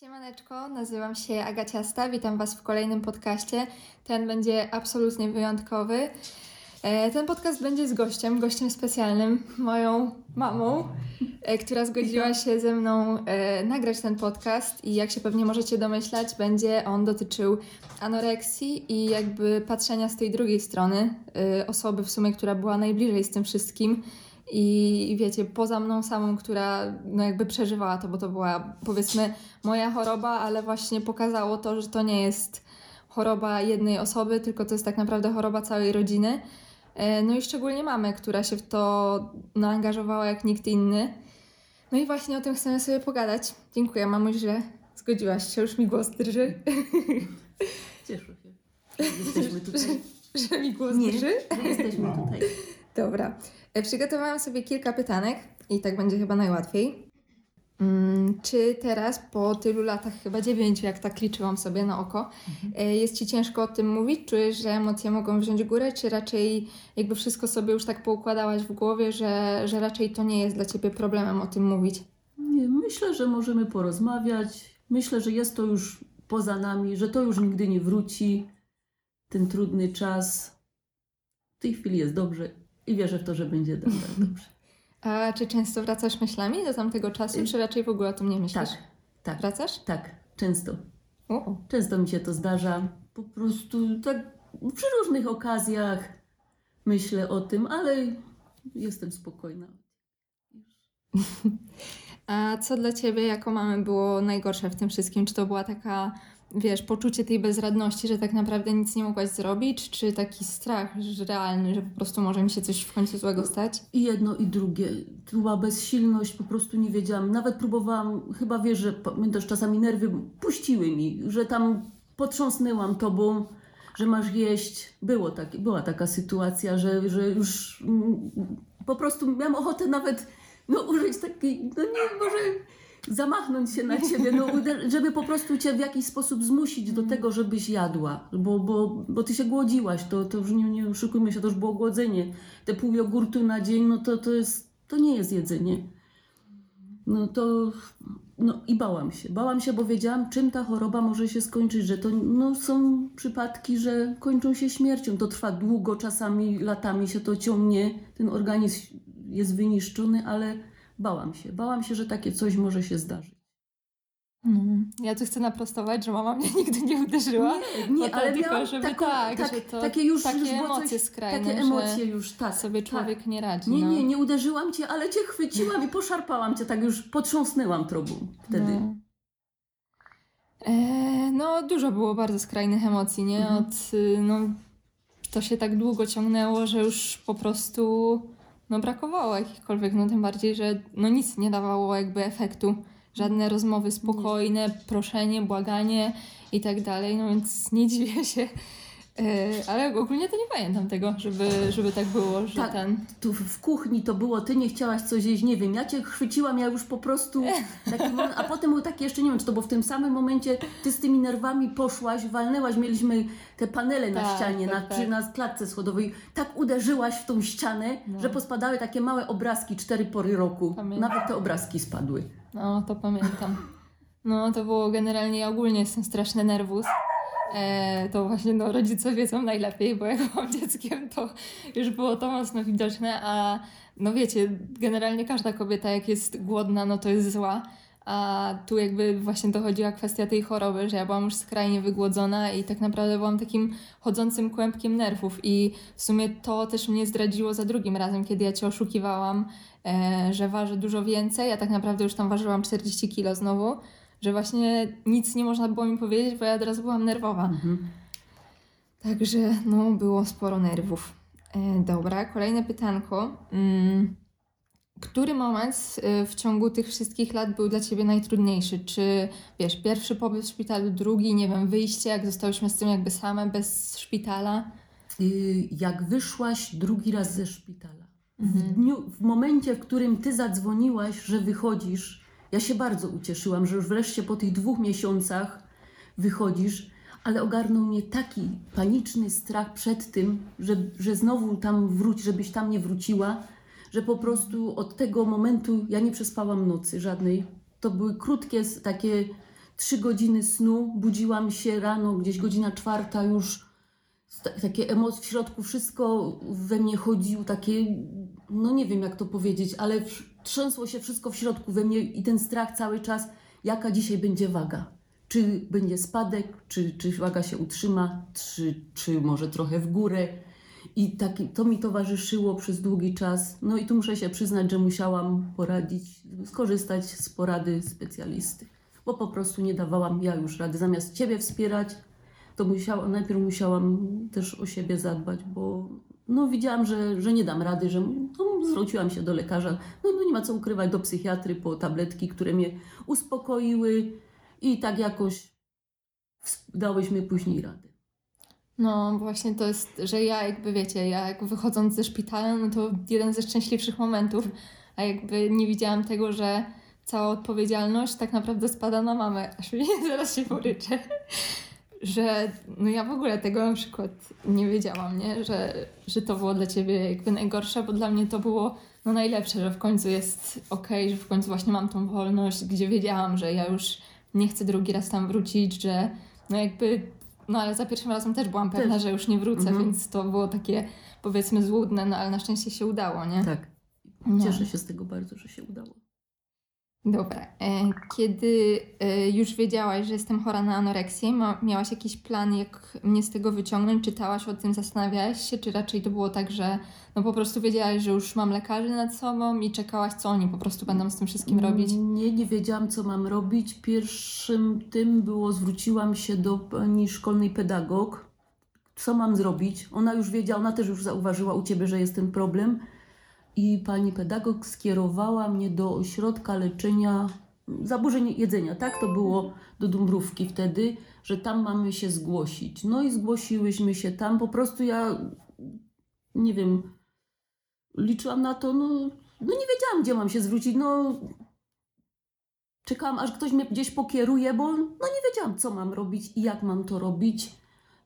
Siemaneczko, nazywam się Agaciasta, witam Was w kolejnym podcaście. Ten będzie absolutnie wyjątkowy. E, Ten podcast będzie z gościem, gościem specjalnym, moją mamą, e, która zgodziła się ze mną e, nagrać ten podcast i jak się pewnie możecie domyślać, będzie on dotyczył anoreksji i jakby patrzenia z tej drugiej strony, osoby w sumie, która była najbliżej z tym wszystkim i wiecie, poza mną samą, która no jakby przeżywała to, bo to była powiedzmy moja choroba, ale właśnie pokazało to, że to nie jest choroba jednej osoby, tylko to jest tak naprawdę choroba całej rodziny. E, No i szczególnie mamy, która się w to no, angażowała jak nikt inny. No i właśnie o tym chcemy sobie pogadać. Dziękuję, mamuś, że zgodziłaś się. Już mi głos drży. Cieszę się. Jesteśmy tutaj. że mi głos Nie, drży. że jesteśmy tutaj. Dobra. E, Przygotowałam sobie kilka pytanek i tak będzie chyba najłatwiej. Mm, Czy teraz, po tylu latach, chyba dziewięciu, jak tak liczyłam sobie na oko, e, jest Ci ciężko o tym mówić? Czujesz, że emocje mogą wziąć górę, czy raczej jakby wszystko sobie już tak poukładałaś w głowie, że, że raczej to nie jest dla Ciebie problemem o tym mówić? Nie, myślę, że możemy porozmawiać. Myślę, że jest to już poza nami, że to już nigdy nie wróci. Ten trudny czas. W tej chwili jest dobrze i wierzę w to, że będzie dobrze. A czy często wracasz myślami do tamtego czasu, czy raczej w ogóle o tym nie myślisz? Tak, tak, Wracasz? tak, często. O, Często mi się to zdarza. Po prostu tak przy różnych okazjach myślę o tym, ale jestem spokojna. A co dla ciebie jako mamy było najgorsze w tym wszystkim? Czy to była taka, wiesz, poczucie tej bezradności, że tak naprawdę nic nie mogłaś zrobić, czy taki strach że realny, że po prostu może mi się coś w końcu złego stać? I jedno i drugie. Była bezsilność, po prostu nie wiedziałam. Nawet próbowałam, chyba wiesz, że pamiętasz, czasami nerwy puściły mi, że tam potrząsnęłam tobą, że masz jeść. Było tak, była taka sytuacja, że, że już mm, po prostu miałam ochotę nawet no, użyć takiej, no nie, może zamachnąć się na ciebie, no, żeby po prostu cię w jakiś sposób zmusić do tego, żebyś jadła, bo, bo, bo ty się głodziłaś, to, to już nie, nie oszukujmy się, to już było głodzenie. Te pół jogurtu na dzień, no to, to jest, to nie jest jedzenie. No to, no i bałam się. Bałam się, bo wiedziałam, czym ta choroba może się skończyć, że to no, są przypadki, że kończą się śmiercią. To trwa długo, czasami latami się to ciągnie, ten organizm jest wyniszczony, ale bałam się. Bałam się, że takie coś może się zdarzyć. No. Ja tu chcę naprostować, że mama mnie nigdy nie uderzyła. Nie, nie ale tylko, żeby taką, tak, tak, że to takie już, takie już emocje coś, skrajne, takie emocje już, tak. sobie tak. człowiek nie radzi. Nie, no. nie, nie uderzyłam cię, ale cię chwyciłam i poszarpałam cię, tak już potrząsnęłam trobą wtedy. No. E, no, dużo było bardzo skrajnych emocji, nie? Mhm. Od, y, no, to się tak długo ciągnęło, że już po prostu no, brakowało jakichkolwiek, no tym bardziej, że no, nic nie dawało jakby efektu. Żadne rozmowy spokojne, proszenie, błaganie i tak dalej, no więc nie dziwię się. E, ale ogólnie to nie pamiętam tego, żeby, żeby tak było, że Tak. ten... Tu w kuchni to było, ty nie chciałaś coś jeść, nie wiem, ja cię chwyciłam, ja już po prostu taki moment, a potem był taki jeszcze, nie wiem, czy to było w tym samym momencie, ty z tymi nerwami poszłaś, walnęłaś, mieliśmy te panele na Tak, ścianie, tak, na, tak. przy na klatce schodowej, tak uderzyłaś w tą ścianę, No. że pospadały takie małe obrazki cztery pory roku, Pamiętam. nawet te obrazki spadły. No, to pamiętam. No, to było generalnie, ja ogólnie jestem straszny nerwus. E, to właśnie no, rodzice wiedzą najlepiej, bo jak byłam dzieckiem, to już było to mocno widoczne, a no wiecie, generalnie każda kobieta jak jest głodna, no to jest zła. A tu jakby właśnie dochodziła kwestia tej choroby, że ja byłam już skrajnie wygłodzona i tak naprawdę byłam takim chodzącym kłębkiem nerwów. I w sumie to też mnie zdradziło za drugim razem, kiedy ja Cię oszukiwałam, e, że waży dużo więcej, a tak naprawdę już tam ważyłam 40 kilo znowu, że właśnie nic nie można było mi powiedzieć, bo ja od razu byłam nerwowa. Mhm. Także no, było sporo nerwów. E, dobra, kolejne pytanko. Mm, który moment e, w ciągu tych wszystkich lat był dla Ciebie najtrudniejszy? Czy, wiesz, pierwszy pobyt w szpitalu, drugi, nie wiem, wyjście, jak zostałyśmy z tym jakby same, bez szpitala? Y, jak wyszłaś drugi raz ze szpitala. W, dniu, w momencie, w którym ty zadzwoniłaś, że wychodzisz, ja się bardzo ucieszyłam, że już wreszcie po tych dwóch miesiącach wychodzisz, ale ogarnął mnie taki paniczny strach przed tym, że, że znowu tam wróć, żebyś tam nie wróciła, że po prostu od tego momentu ja nie przespałam nocy żadnej. To były krótkie takie trzy godziny snu, budziłam się rano, gdzieś godzina czwarta już, takie emocje w środku, wszystko we mnie chodziło, takie, no nie wiem jak to powiedzieć, ale trzęsło się wszystko w środku we mnie i ten strach cały czas, jaka dzisiaj będzie waga. Czy będzie spadek, czy, czy waga się utrzyma, czy, czy może trochę w górę. I taki, to mi towarzyszyło przez długi czas. No i tu muszę się przyznać, że musiałam poradzić, skorzystać z porady specjalisty, bo po prostu nie dawałam ja już rady. Zamiast ciebie wspierać, to musiała, najpierw musiałam też o siebie zadbać, bo no, widziałam, że, że nie dam rady, że no, zwróciłam się do lekarza. No, no nie ma co ukrywać, do psychiatry po tabletki, które mnie uspokoiły i tak jakoś dałyśmy później radę. No właśnie to jest, że ja jakby wiecie, ja jak wychodząc ze szpitala, no to jeden ze szczęśliwszych momentów, a jakby nie widziałam tego, że cała odpowiedzialność tak naprawdę spada na mamę, aż mi zaraz się poryczę. Że no ja w ogóle tego na przykład nie wiedziałam, nie? Że, że to było dla ciebie jakby najgorsze, bo dla mnie to było no najlepsze, że w końcu jest okej, że w końcu właśnie mam tą wolność, gdzie wiedziałam, że ja już nie chcę drugi raz tam wrócić, że no jakby, no ale za pierwszym razem też byłam pewna, Też. że już nie wrócę, Mhm. więc to było takie powiedzmy złudne, no ale na szczęście się udało, nie? Tak. No. Cieszę się z tego bardzo, że się udało. Dobra. E, Kiedy e, już wiedziałaś, że jestem chora na anoreksję, miałaś jakiś plan, jak mnie z tego wyciągnąć? Czytałaś o tym, zastanawiałaś się, czy raczej to było tak, że no po prostu wiedziałaś, że już mam lekarzy nad sobą i czekałaś, co oni po prostu będą z tym wszystkim robić? Nie, nie wiedziałam, co mam robić. Pierwszym tym było, zwróciłam się do pani szkolnej pedagog. Co mam zrobić? Ona już wiedziała, ona też już zauważyła u ciebie, że jest ten problem. I pani pedagog skierowała mnie do ośrodka leczenia zaburzeń jedzenia. Tak to było do Dąbrówki wtedy, że tam mamy się zgłosić. No i zgłosiłyśmy się tam. Po prostu ja nie wiem, liczyłam na to, no, no nie wiedziałam, gdzie mam się zwrócić. No, czekałam, aż ktoś mnie gdzieś pokieruje, bo no nie wiedziałam, co mam robić i jak mam to robić.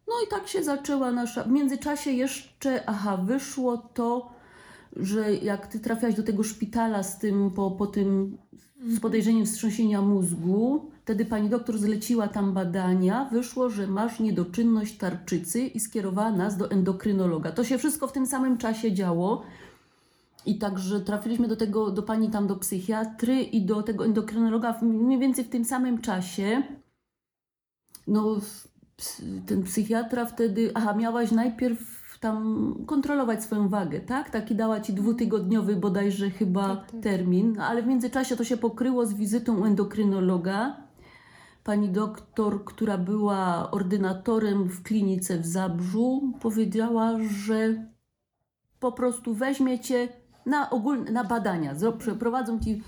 No i tak się zaczęła nasza. W międzyczasie jeszcze, aha, wyszło to, że jak ty trafiałaś do tego szpitala z tym, po, po tym, z podejrzeniem wstrząsienia mózgu, wtedy pani doktor zleciła tam badania, wyszło, że masz niedoczynność tarczycy i skierowała nas do endokrynologa. To się wszystko w tym samym czasie działo. I także trafiliśmy do tego, do pani tam, do psychiatry i do tego endokrynologa mniej więcej w tym samym czasie. No, ten psychiatra wtedy, aha, miałaś najpierw tam kontrolować swoją wagę, tak? Taki dała ci dwutygodniowy bodajże chyba Tak, tak. termin, ale w międzyczasie to się pokryło z wizytą u endokrynologa. Pani doktor, która była ordynatorem w klinice w Zabrzu, powiedziała, że po prostu weźmie cię na ogólne, na badania. Przeprowadzą ci,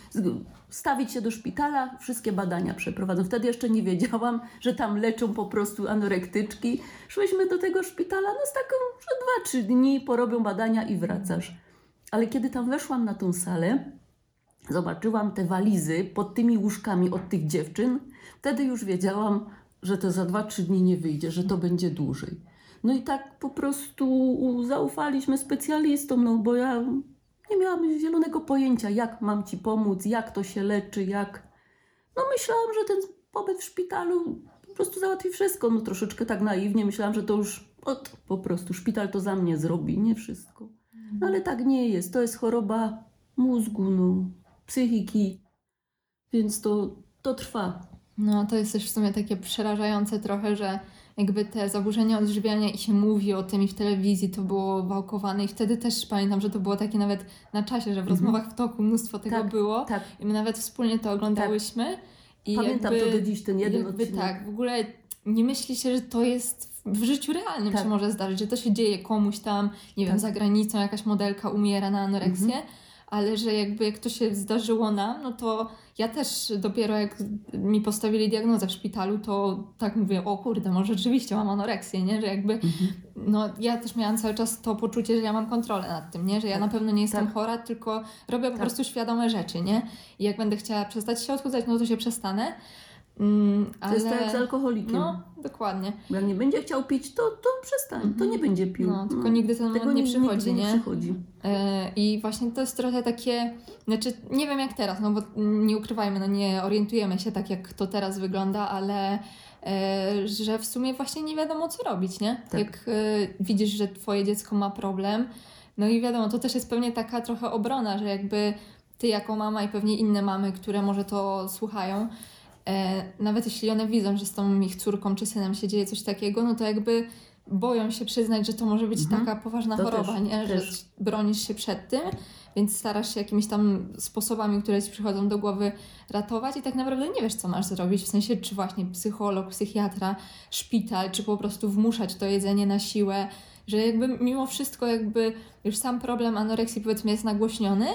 stawić się do szpitala, wszystkie badania przeprowadzą. Wtedy jeszcze nie wiedziałam, że tam leczą po prostu anorektyczki. Szłyśmy do tego szpitala, no z taką, że dwa, trzy dni porobią badania i wracasz. Ale kiedy tam weszłam na tą salę, zobaczyłam te walizy pod tymi łóżkami od tych dziewczyn, wtedy już wiedziałam, że to za dwa, trzy dni nie wyjdzie, że to będzie dłużej. No i tak po prostu zaufaliśmy specjalistom, no bo ja nie miałam zielonego pojęcia, jak mam ci pomóc, jak to się leczy, jak. No myślałam, że ten pobyt w szpitalu po prostu załatwi wszystko. No troszeczkę tak naiwnie myślałam, że to już ot, po prostu szpital to za mnie zrobi, nie wszystko. No ale tak nie jest. To jest choroba mózgu, no, psychiki, więc to, to trwa. No to jest też w sumie takie przerażające trochę, że jakby te zaburzenia odżywiania i się mówi o tym i w telewizji to było wałkowane i wtedy też pamiętam, że to było takie nawet na czasie, że w rozmowach w toku mnóstwo tego Tak, było Tak, i my nawet wspólnie to oglądałyśmy i pamiętam jakby, to do dziś, ten jeden jakby odcinek. tak, w ogóle nie myśli się, że to jest w- w życiu realnym Tak. się może zdarzyć, że to się dzieje komuś tam, nie wiem, Tak. za granicą jakaś modelka umiera na anoreksję, Mhm. Ale że jakby jak to się zdarzyło nam, no to ja też dopiero jak mi postawili diagnozę w szpitalu, to tak mówię, o kurde, może rzeczywiście mam anoreksję, nie? Że jakby, Mhm. no ja też miałam cały czas to poczucie, że ja mam kontrolę nad tym, nie? Że ja Tak. na pewno nie jestem Tak. chora, tylko robię po Tak. prostu świadome rzeczy, nie? I jak będę chciała przestać się odchudzać, no to się przestanę. Mm, To ale... jest tak jak z alkoholikiem. No, dokładnie. Bo Jak nie będzie chciał pić, to, to przestań, to nie będzie pił. No, tylko nigdy ten Tego moment nie ni- przychodzi, nie? nie przychodzi. E, I właśnie to jest trochę takie, znaczy nie wiem jak teraz, no bo nie ukrywajmy, no nie orientujemy się tak jak to teraz wygląda, ale e, że w sumie właśnie nie wiadomo co robić, nie? Tak. Jak e, widzisz, że twoje dziecko ma problem, no i wiadomo, to też jest pewnie taka trochę obrona, że jakby ty jako mama i pewnie inne mamy, które może to słuchają, nawet jeśli one widzą, że z tą ich córką czy synem się dzieje coś takiego, no to jakby boją się przyznać, że to może być Mhm. taka poważna To choroba, też, nie? Że też. bronisz się przed tym, więc starasz się jakimiś tam sposobami, które ci przychodzą do głowy ratować i tak naprawdę nie wiesz, co masz zrobić, w sensie czy właśnie psycholog, psychiatra, szpital, czy po prostu wmuszać to jedzenie na siłę, że jakby mimo wszystko jakby już sam problem anoreksji powiedzmy jest nagłośniony,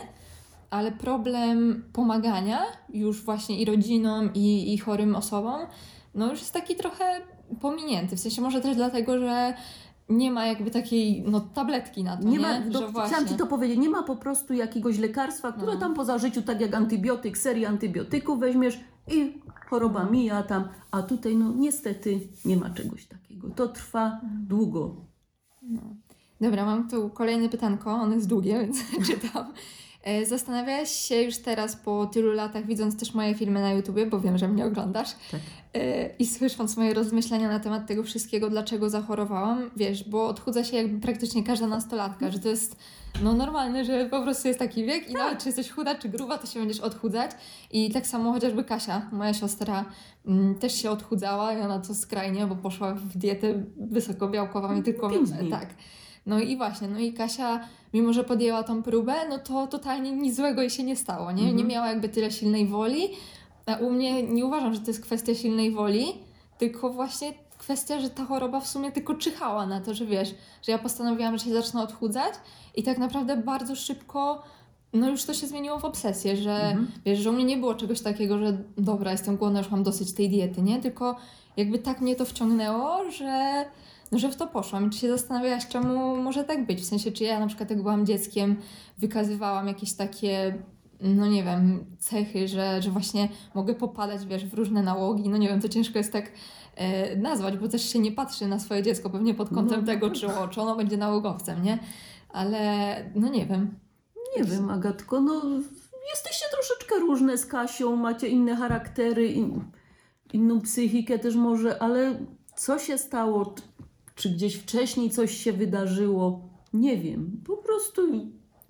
ale problem pomagania już właśnie i rodzinom, i, i chorym osobom, no już jest taki trochę pominięty. W sensie może też dlatego, że nie ma jakby takiej no, tabletki na to, nie? Nie ma, że do, właśnie... chciałam Ci to powiedzieć, nie ma po prostu jakiegoś lekarstwa, które No. tam po zażyciu, tak jak antybiotyk, serię antybiotyków weźmiesz i choroba mija tam, a tutaj no niestety nie ma czegoś takiego. To trwa Mhm. długo. Dobra, mam tu kolejne pytanko, ono jest długie, więc czytam. E, Zastanawiałaś się już teraz po tylu latach, widząc też moje filmy na YouTubie, bo wiem, że mnie oglądasz, Tak. e, i słysząc moje rozmyślenia na temat tego wszystkiego, dlaczego zachorowałam, wiesz, bo odchudza się jakby praktycznie każda nastolatka, że to jest no normalne, że po prostu jest taki wiek i nawet czy jesteś chuda, czy gruba, to się będziesz odchudzać. I tak samo chociażby Kasia, moja siostra, mm, też się odchudzała i ona to skrajnie, bo poszła w dietę wysokobiałkową i tylko... Pięć dni. Tak. No i właśnie, no i Kasia, mimo że podjęła tą próbę, no to totalnie nic złego jej się nie stało, nie? Mhm. Nie miała jakby tyle silnej woli, a u mnie nie uważam, że to jest kwestia silnej woli, tylko właśnie kwestia, że ta choroba w sumie tylko czyhała na to, że wiesz, że ja postanowiłam, że się zacznę odchudzać i tak naprawdę bardzo szybko no już to się zmieniło w obsesję, że Mhm. wiesz, że u mnie nie było czegoś takiego, że dobra, jestem głodna, już mam dosyć tej diety, nie? Tylko jakby tak mnie to wciągnęło, że, no, że w to poszłam. Czy się zastanawiałaś, czemu może tak być? W sensie, czy ja na przykład jak byłam dzieckiem, wykazywałam jakieś takie, no nie wiem, cechy, że, że właśnie mogę popadać, wiesz, w różne nałogi. No nie wiem, to ciężko jest tak e, nazwać, bo też się nie patrzy na swoje dziecko pewnie pod kątem No. tego, czy, o, czy ono będzie nałogowcem, nie? Ale no nie wiem. Nie wiem, Agatko, no jesteście troszeczkę różne z Kasią, macie inne charaktery, in, inną psychikę też może, ale co się stało? Czy- gdzieś wcześniej coś się wydarzyło? Nie wiem. Po prostu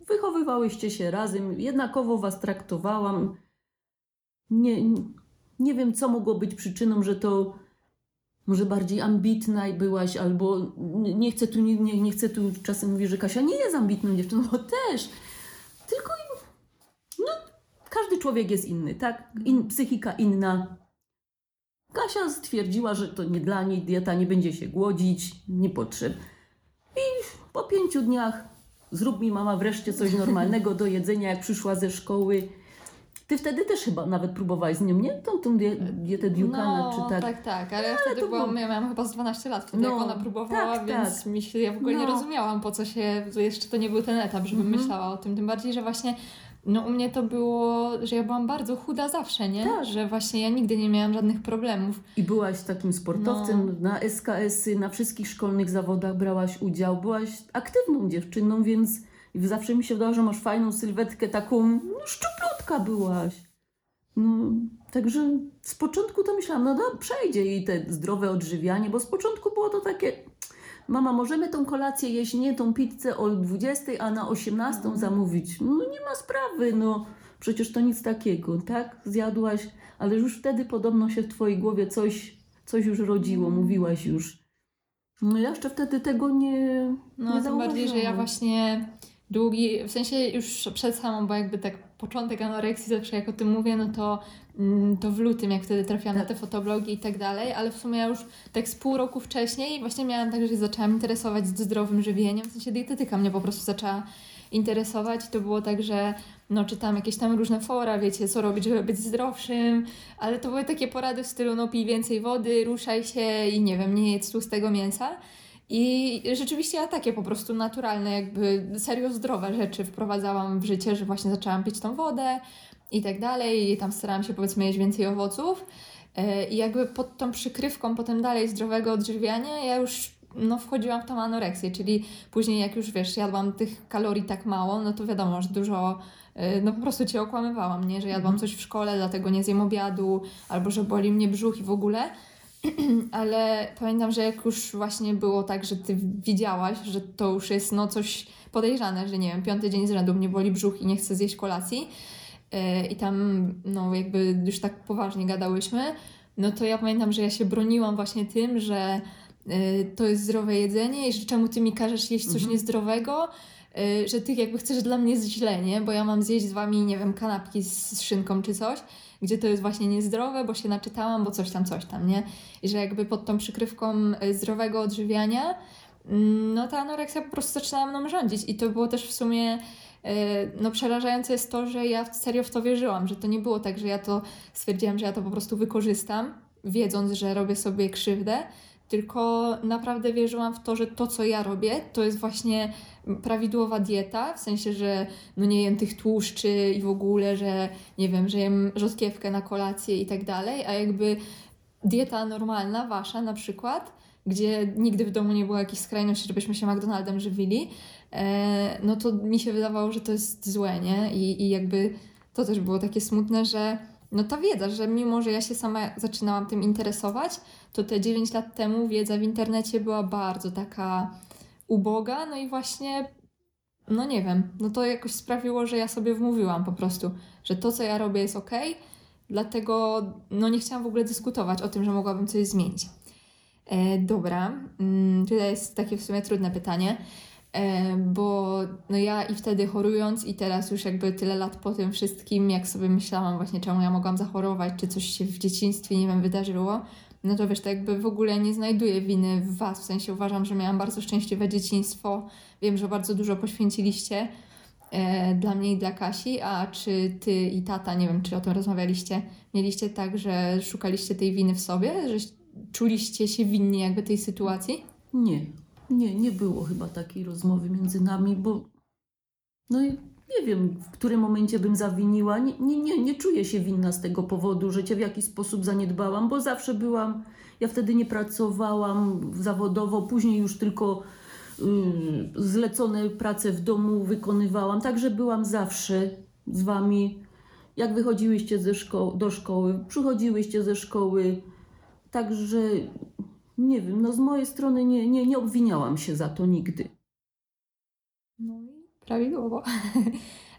wychowywałyście się razem, jednakowo was traktowałam. Nie, nie wiem, co mogło być przyczyną, że to może bardziej ambitna byłaś, albo nie, chcę tu, nie, nie, nie chcę tu, czasem mówię, że Kasia nie jest ambitną dziewczyną, bo też. Tylko no, każdy człowiek jest inny, tak? In, psychika inna. Kasia stwierdziła, że to nie dla niej dieta, nie będzie się głodzić, nie potrzeb. I po pięciu dniach zrób mi mama wreszcie coś normalnego do jedzenia, jak przyszła ze szkoły. Ty wtedy też chyba nawet próbowałaś z nią, nie? Tą, tą die, dietę Diukana, no, czy tak? tak, tak, ale ja wtedy to byłam, było- ja miałam chyba z 12 lat wtedy, No, jak ona próbowała, tak, więc tak. mi się, ja w ogóle nie No. rozumiałam, po co się, jeszcze to nie był ten etap, żebym Mhm. myślała o tym, tym bardziej, że właśnie no u mnie to było, że ja byłam bardzo chuda zawsze, nie? Tak. Że właśnie ja nigdy nie miałam żadnych problemów. I byłaś takim sportowcem No. na SKS-y, na wszystkich szkolnych zawodach brałaś udział. Byłaś aktywną dziewczyną, więc zawsze mi się wydawało, że masz fajną sylwetkę, taką no, szczuplutka byłaś. No, także z początku to myślałam, no da, przejdzie jej te zdrowe odżywianie, bo z początku było to takie, mama, możemy tą kolację jeść, nie tą pizzę o 20, a na 18 Mhm. zamówić. No nie ma sprawy, no przecież to nic takiego, tak? Zjadłaś, ale już wtedy podobno się w twojej głowie coś, coś już rodziło, Mhm. mówiłaś już. No ja jeszcze wtedy tego nie No, nie tym bardziej, że ja właśnie długi, w sensie już przed samą, bo jakby tak początek anoreksji zawsze jak o tym mówię, no to, mm, to w lutym, jak wtedy trafiłam Tak. na te fotoblogi i tak dalej, ale w sumie ja już tak z pół roku wcześniej właśnie miałam tak, że zaczęłam interesować zdrowym żywieniem, w sensie dietetyka mnie po prostu zaczęła interesować i to było tak, że no czytam jakieś tam różne fora, wiecie, co robić, żeby być zdrowszym, ale to były takie porady w stylu no pij więcej wody, ruszaj się i nie wiem, nie jedz tłustego mięsa. I rzeczywiście ja takie po prostu naturalne, jakby serio zdrowe rzeczy wprowadzałam w życie, że właśnie zaczęłam pić tą wodę i tak dalej. I tam starałam się powiedzmy jeść więcej owoców. E, I jakby pod tą przykrywką potem dalej zdrowego odżywiania ja już no, wchodziłam w tą anoreksję, czyli później jak już wiesz, jadłam tych kalorii tak mało, no to wiadomo, że dużo, e, no po prostu cię okłamywałam, nie? Że jadłam Mhm. coś w szkole, dlatego nie zjem obiadu, albo że boli mnie brzuch i w ogóle. Ale pamiętam, że jak już właśnie było tak, że ty widziałaś, że to już jest no coś podejrzane, że nie wiem, piąty dzień z rzędu mnie boli brzuch i nie chcę zjeść kolacji e, i tam no jakby już tak poważnie gadałyśmy, no to ja pamiętam, że ja się broniłam właśnie tym, że e, to jest zdrowe jedzenie i że czemu ty mi każesz jeść coś Mhm. niezdrowego, że ty jakby chcesz dla mnie źle, nie? Bo ja mam zjeść z wami, nie wiem, kanapki z szynką czy coś, gdzie to jest właśnie niezdrowe, bo się naczytałam, bo coś tam, coś tam, nie? I że jakby pod tą przykrywką e, zdrowego odżywiania, mm, no ta anoreksja po prostu zaczynała mną rządzić i to było też w sumie e, no przerażające jest to, że ja serio w to wierzyłam, że to nie było tak, że ja to stwierdziłam, że ja to po prostu wykorzystam, wiedząc, że robię sobie krzywdę, tylko naprawdę wierzyłam w to, że to, co ja robię, to jest właśnie prawidłowa dieta, w sensie, że no nie jem tych tłuszczy i w ogóle, że nie wiem, że jem rzodkiewkę na kolację i tak dalej, a jakby dieta normalna, wasza na przykład, gdzie nigdy w domu nie było jakichś skrajności, żebyśmy się McDonaldem żywili, e, no to mi się wydawało, że to jest złe, nie? I, I jakby to też było takie smutne, że no ta wiedza, że mimo, że ja się sama zaczynałam tym interesować, to te 9 lat temu wiedza w internecie była bardzo taka uboga, no i właśnie, no nie wiem, no to jakoś sprawiło, że ja sobie wmówiłam po prostu, że to, co ja robię jest ok, dlatego no nie chciałam w ogóle dyskutować o tym, że mogłabym coś zmienić. E, dobra, mm, tutaj jest takie w sumie trudne pytanie, bo no ja i wtedy chorując i teraz już jakby tyle lat po tym wszystkim, jak sobie myślałam właśnie czemu ja mogłam zachorować, czy coś się w dzieciństwie, nie wiem, wydarzyło, no to wiesz, to jakby w ogóle nie znajduję winy w was, w sensie uważam, że miałam bardzo szczęśliwe dzieciństwo, wiem, że bardzo dużo poświęciliście e, dla mnie i dla Kasi, a czy ty i tata, nie wiem, czy o tym rozmawialiście, mieliście tak, że szukaliście tej winy w sobie, że czuliście się winni jakby tej sytuacji? Nie, nie, nie było chyba takiej rozmowy między nami, bo no i nie wiem, w którym momencie bym zawiniła. Nie, nie, nie, nie czuję się winna z tego powodu, że cię w jakiś sposób zaniedbałam, bo zawsze byłam, ja wtedy nie pracowałam zawodowo, później już tylko y, zlecone prace w domu wykonywałam, także byłam zawsze z wami. Jak wychodziłyście ze szko- do szkoły, przychodziłyście ze szkoły, także nie wiem, no z mojej strony nie, nie, nie obwiniałam się za to nigdy. No i prawidłowo.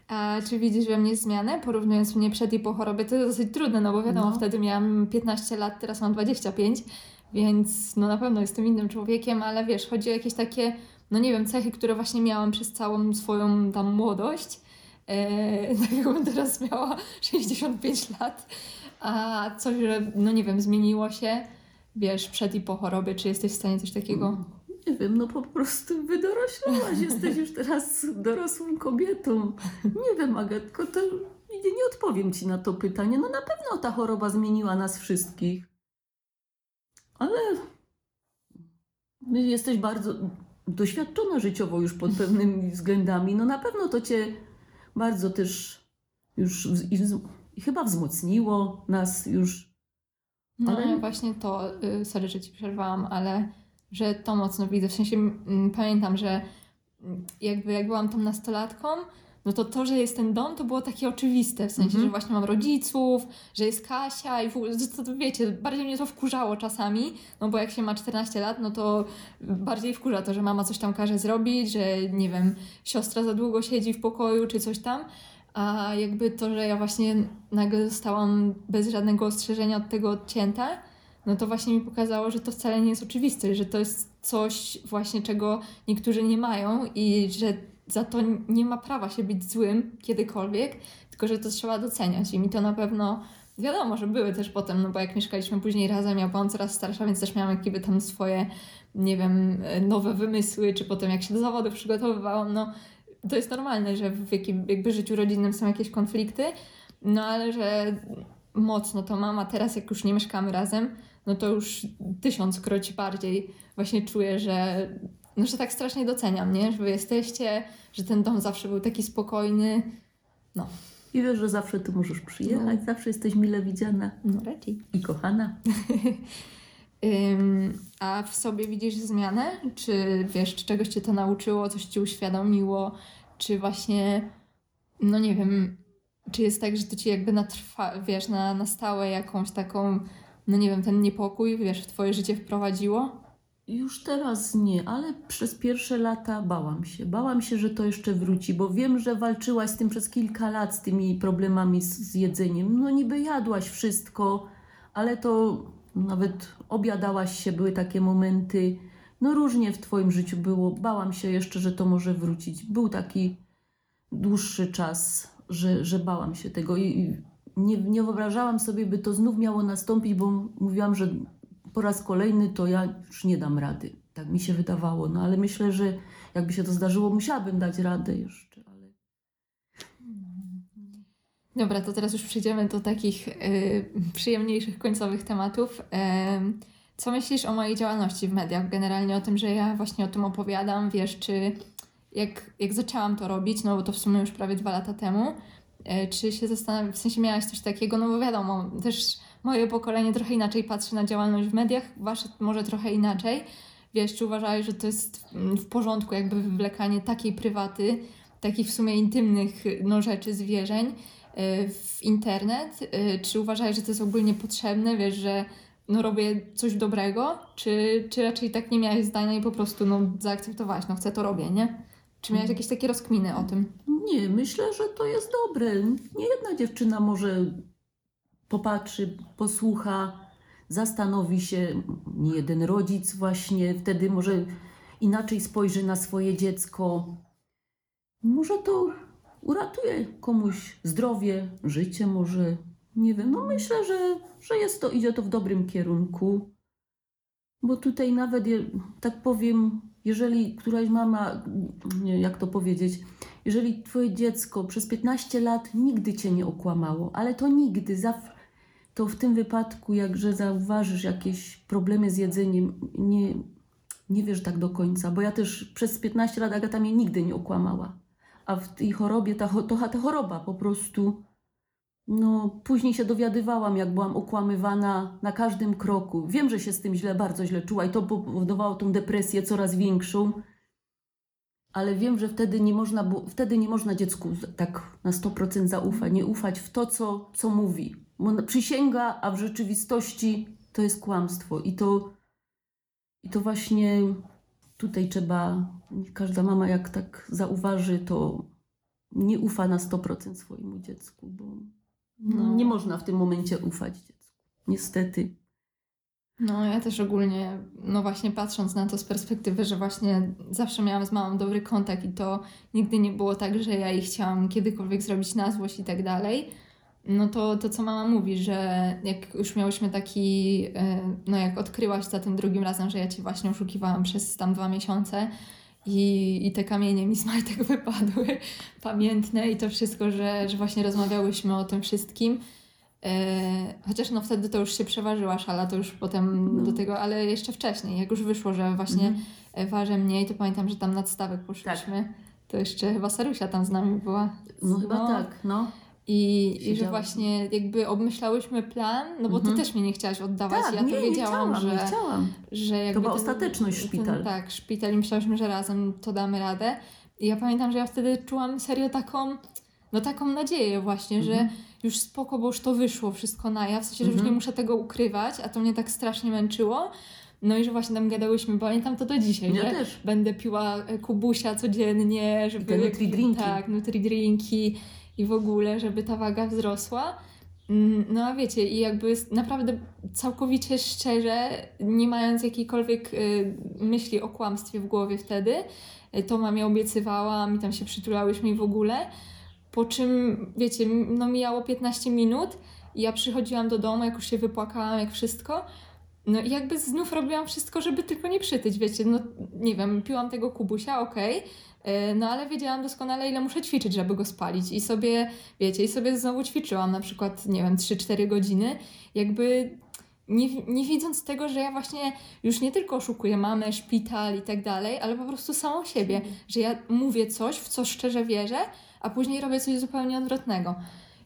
A czy widzisz we mnie zmianę, porównując mnie przed i po chorobie? To jest dosyć trudne, no bo wiadomo, No. wtedy miałam 15 lat, teraz mam 25, więc no na pewno jestem innym człowiekiem, ale wiesz, chodzi o jakieś takie, no nie wiem, cechy, które właśnie miałam przez całą swoją tam młodość. Eee, tak jakbym teraz miała 65 lat, a coś, że no nie wiem, zmieniło się, wiesz, przed i po chorobie, czy jesteś w stanie coś takiego... Nie wiem, no po prostu wydoroślałaś, jesteś już teraz dorosłą kobietą. Nie wiem, Agatko, to nie, odpowiem ci na to pytanie. No na pewno ta choroba zmieniła nas wszystkich. Ale jesteś bardzo doświadczona życiowo już pod pewnymi względami. No na pewno to cię bardzo też już i i chyba wzmocniło nas już. No Ale- właśnie to, y, sorry, że ci przerwałam, ale że to mocno widzę. W sensie mm, pamiętam, że mm, jakby jak byłam tą nastolatką, no to to, że jest ten dom, to było takie oczywiste. W sensie, Mhm. że właśnie mam rodziców, że jest Kasia i w ogóle, to, to wiecie, bardziej mnie to wkurzało czasami, no bo jak się ma 14 lat, no to bardziej wkurza to, że mama coś tam każe zrobić, że nie wiem, siostra za długo siedzi w pokoju czy coś tam. A jakby to, że ja właśnie nagle zostałam bez żadnego ostrzeżenia od tego odcięta, no to właśnie mi pokazało, że to wcale nie jest oczywiste, że to jest coś właśnie, czego niektórzy nie mają i że za to nie ma prawa się być złym kiedykolwiek, tylko że to trzeba doceniać i mi to na pewno wiadomo, że były też potem, no bo jak mieszkaliśmy później razem, ja byłam coraz starsza, więc też miałam jakby tam swoje, nie wiem, nowe wymysły, czy potem jak się do zawodu przygotowywałam, no to jest normalne, że w jakim, jakby życiu rodzinnym są jakieś konflikty, no ale że mocno to mama teraz, jak już nie mieszkamy razem, no to już tysiąckroć bardziej właśnie czuję, że, no, że tak strasznie doceniam, nie? Że wy jesteście, że ten dom zawsze był taki spokojny. No. I wiesz, że zawsze tu możesz przyjechać, zawsze jesteś mile widziana No raczej. i kochana. A w sobie widzisz zmianę? Czy wiesz, czy czegoś cię to nauczyło, coś ci uświadomiło, czy właśnie, no nie wiem, czy jest tak, że to ci jakby na trwa, wiesz, na, na stałe jakąś taką, no nie wiem, ten niepokój, wiesz, w twoje życie wprowadziło? Już teraz nie, ale przez pierwsze lata bałam się. Bałam się, że to jeszcze wróci, bo wiem, że walczyłaś z tym przez kilka lat, z tymi problemami z, z jedzeniem. No niby jadłaś wszystko, ale to nawet obiadałaś się, były takie momenty. No różnie w Twoim życiu było. Bałam się jeszcze, że to może wrócić. Był taki dłuższy czas, że, że bałam się tego i nie, nie wyobrażałam sobie, by to znów miało nastąpić, bo mówiłam, że po raz kolejny to ja już nie dam rady. Tak mi się wydawało. No ale myślę, że jakby się to zdarzyło, musiałabym dać radę jeszcze. Ale... Dobra, to teraz już przejdziemy do takich y, przyjemniejszych końcowych tematów. Em, co myślisz o mojej działalności w mediach? Generalnie o tym, że ja właśnie o tym opowiadam, wiesz, czy jak, jak zaczęłam to robić, no bo to w sumie już prawie dwa lata temu, e, czy się zastanawiam, w sensie miałaś coś takiego, no bo wiadomo, też moje pokolenie trochę inaczej patrzy na działalność w mediach, wasze może trochę inaczej. Wiesz, czy uważałeś, że to jest w porządku, jakby wywlekanie takiej prywaty, takich w sumie intymnych no, rzeczy, zwierzeń y, w internet? Y, Czy uważałeś, że to jest ogólnie potrzebne, wiesz, że no, robię coś dobrego? Czy, czy raczej tak nie miałeś zdania i po prostu no, zaakceptowałaś, no chcę to robię, nie? Czy miałeś jakieś takie rozkminy o tym? Nie, myślę, że to jest dobre. Nie jedna dziewczyna może popatrzy, posłucha, zastanowi się, nie jeden rodzic właśnie wtedy może inaczej spojrzy na swoje dziecko. Może to uratuje komuś zdrowie, życie może. Nie wiem, no myślę, że, że jest to, idzie to w dobrym kierunku. Bo tutaj nawet, tak powiem, jeżeli któraś mama, nie jak to powiedzieć, jeżeli twoje dziecko przez 15 lat nigdy cię nie okłamało, ale to nigdy, zaw- to w tym wypadku, jakże zauważysz jakieś problemy z jedzeniem, nie, nie wiesz tak do końca, bo ja też przez 15 lat Agata mnie nigdy nie okłamała. A w tej chorobie, ta, to ta choroba po prostu, no później się dowiadywałam, jak byłam okłamywana na każdym kroku. Wiem, że się z tym źle, bardzo źle czuła i to powodowało tą depresję coraz większą. Ale wiem, że wtedy nie można, było, wtedy nie można dziecku tak na 100% zaufać, nie ufać w to, co, co mówi. Bo przysięga, a w rzeczywistości to jest kłamstwo. I to, I to właśnie tutaj trzeba, każda mama jak tak zauważy, to nie ufa na 100% swojemu dziecku, bo no, nie można w tym momencie ufać dziecku. Niestety. No, ja też ogólnie, no właśnie patrząc na to z perspektywy, że właśnie zawsze miałam z mamą dobry kontakt i to nigdy nie było tak, że ja jej chciałam kiedykolwiek zrobić na złość i tak dalej. No to, to co mama mówi, że jak już miałyśmy taki, e, no jak odkryłaś za tym drugim razem, że ja cię właśnie oszukiwałam przez tam dwa miesiące i, i te kamienie mi z majtek wypadły, pamiętne i to wszystko, że, że właśnie rozmawiałyśmy o tym wszystkim. E, chociaż no wtedy to już się przeważyła szala, to już potem No. do tego, ale jeszcze wcześniej, jak już wyszło, że właśnie Mhm. e, waży mniej, to pamiętam, że tam nad stawek poszliśmy. To jeszcze chyba Sarusia tam z nami była. No chyba tak, no. I, I że właśnie jakby obmyślałyśmy plan, no bo Mhm. ty też mnie nie chciałaś oddawać. Tak, ja nie, to nie wiedziałam, chciałam, że, nie chciałam. że jakby była ten- ostateczność szpital. Ten, tak, szpital i myślałyśmy, że razem to damy radę. I ja pamiętam, że ja wtedy czułam serio taką, no taką nadzieję właśnie, Mhm. że już spoko, bo już to wyszło wszystko na jaw, w sensie, że już Mhm. nie muszę tego ukrywać, a to mnie tak strasznie męczyło. No i że właśnie tam gadałyśmy, pamiętam to do dzisiaj, Ja że też. będę piła e, kubusia codziennie, żeby... te nutri-drinki. Tak, nutri-drinki i w ogóle, żeby ta waga wzrosła. Mm, No a wiecie, i jakby naprawdę całkowicie szczerze, nie mając jakiejkolwiek y, myśli o kłamstwie w głowie wtedy, y, to mamie obiecywałam i tam się przytulałyśmy i w ogóle. Po czym, wiecie, no mijało 15 minut i ja przychodziłam do domu, jak już się wypłakałam, jak wszystko. No i jakby znów robiłam wszystko, żeby tylko nie przytyć, wiecie, no nie wiem, piłam tego kubusia, okej, y, no ale wiedziałam doskonale, ile muszę ćwiczyć, żeby go spalić. I sobie, wiecie, i sobie znowu ćwiczyłam na przykład, nie wiem, 3-4 godziny, jakby nie, nie widząc tego, że ja właśnie już nie tylko oszukuję mamę, szpital i tak dalej, ale po prostu samą siebie, że ja mówię coś, w co szczerze wierzę, a później robię coś zupełnie odwrotnego.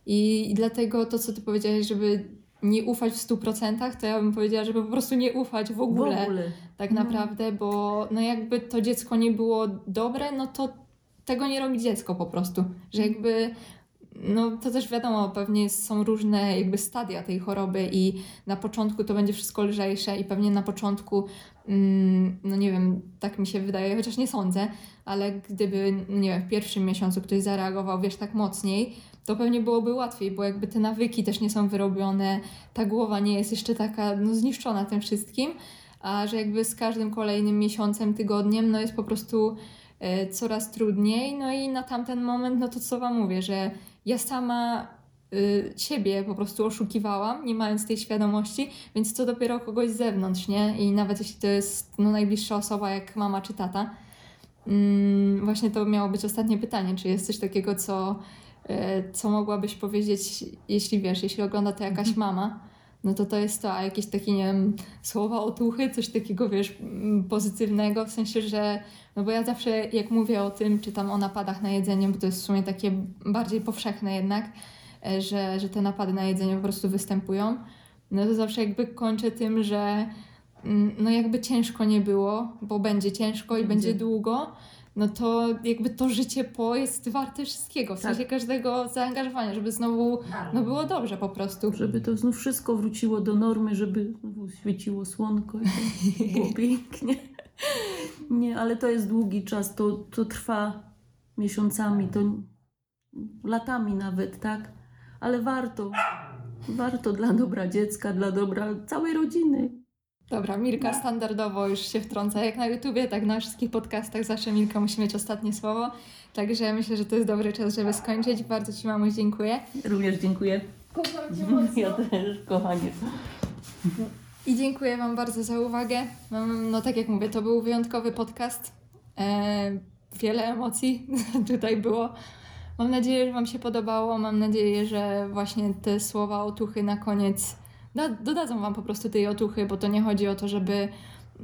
I, i dlatego to, co ty powiedziałeś, żeby nie ufać w 100%, to ja bym powiedziała, żeby po prostu nie ufać w ogóle, W ogóle. tak No. naprawdę, bo no jakby to dziecko nie było dobre, no to tego nie robi dziecko po prostu, że jakby no to też wiadomo, pewnie są różne jakby stadia tej choroby i na początku to będzie wszystko lżejsze i pewnie na początku, mm, no nie wiem, tak mi się wydaje, chociaż nie sądzę, ale gdyby, nie wiem, w pierwszym miesiącu ktoś zareagował, wiesz, tak mocniej, to pewnie byłoby łatwiej, bo jakby te nawyki też nie są wyrobione, ta głowa nie jest jeszcze taka, no zniszczona tym wszystkim, a że jakby z każdym kolejnym miesiącem, tygodniem, no jest po prostu e, coraz trudniej, no i na tamten moment, no to co wam mówię, że ja sama y, siebie po prostu oszukiwałam, nie mając tej świadomości, więc co dopiero kogoś z zewnątrz, nie? I nawet jeśli to jest no, najbliższa osoba, jak mama czy tata. Mm, właśnie to miało być ostatnie pytanie, czy jest coś takiego, co, y, co mogłabyś powiedzieć, jeśli wiesz, jeśli ogląda to jakaś mama, no to to jest to, a jakieś takie, nie wiem, słowa otuchy, coś takiego, wiesz, mm, pozytywnego, w sensie, że no bo ja zawsze, jak mówię o tym, czytam o napadach na jedzenie, bo to jest w sumie takie bardziej powszechne jednak, e, że, że te napady na jedzenie po prostu występują, no to zawsze jakby kończę tym, że mm, no jakby ciężko nie było, bo będzie ciężko i Będzie. będzie długo, no to jakby to życie po jest warte wszystkiego, w Tak. sensie każdego zaangażowania, żeby znowu no było dobrze po prostu. Żeby to znów wszystko wróciło do normy, żeby znowu świeciło słonko i było pięknie. Nie, ale to jest długi czas, to, to trwa miesiącami, to latami nawet, tak? Ale warto. Warto dla dobra dziecka, dla dobra całej rodziny. Dobra, Mirka standardowo już się wtrąca jak na YouTubie, tak na wszystkich podcastach zawsze Mirka musi mieć ostatnie słowo. Także myślę, że to jest dobry czas, żeby skończyć. Bardzo Ci mamuś dziękuję. Również dziękuję. Kocham Cię mocno. Ja też, kochanie. I dziękuję Wam bardzo za uwagę. Mam- No tak jak mówię, to był wyjątkowy podcast. E, wiele emocji tutaj było. Mam nadzieję, że Wam się podobało. Mam nadzieję, że właśnie te słowa otuchy na koniec dodadzą Wam po prostu tej otuchy, bo to nie chodzi o to, żeby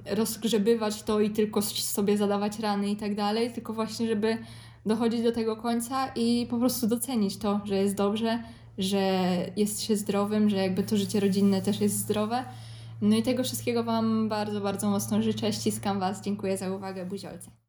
rozgrzebywać to i tylko sobie zadawać rany i tak dalej, tylko właśnie, żeby dochodzić do tego końca i po prostu docenić to, że jest dobrze, że jest się zdrowym, że jakby to życie rodzinne też jest zdrowe. No i tego wszystkiego Wam bardzo, bardzo mocno życzę. Ściskam Was. Dziękuję za uwagę. Buziolce.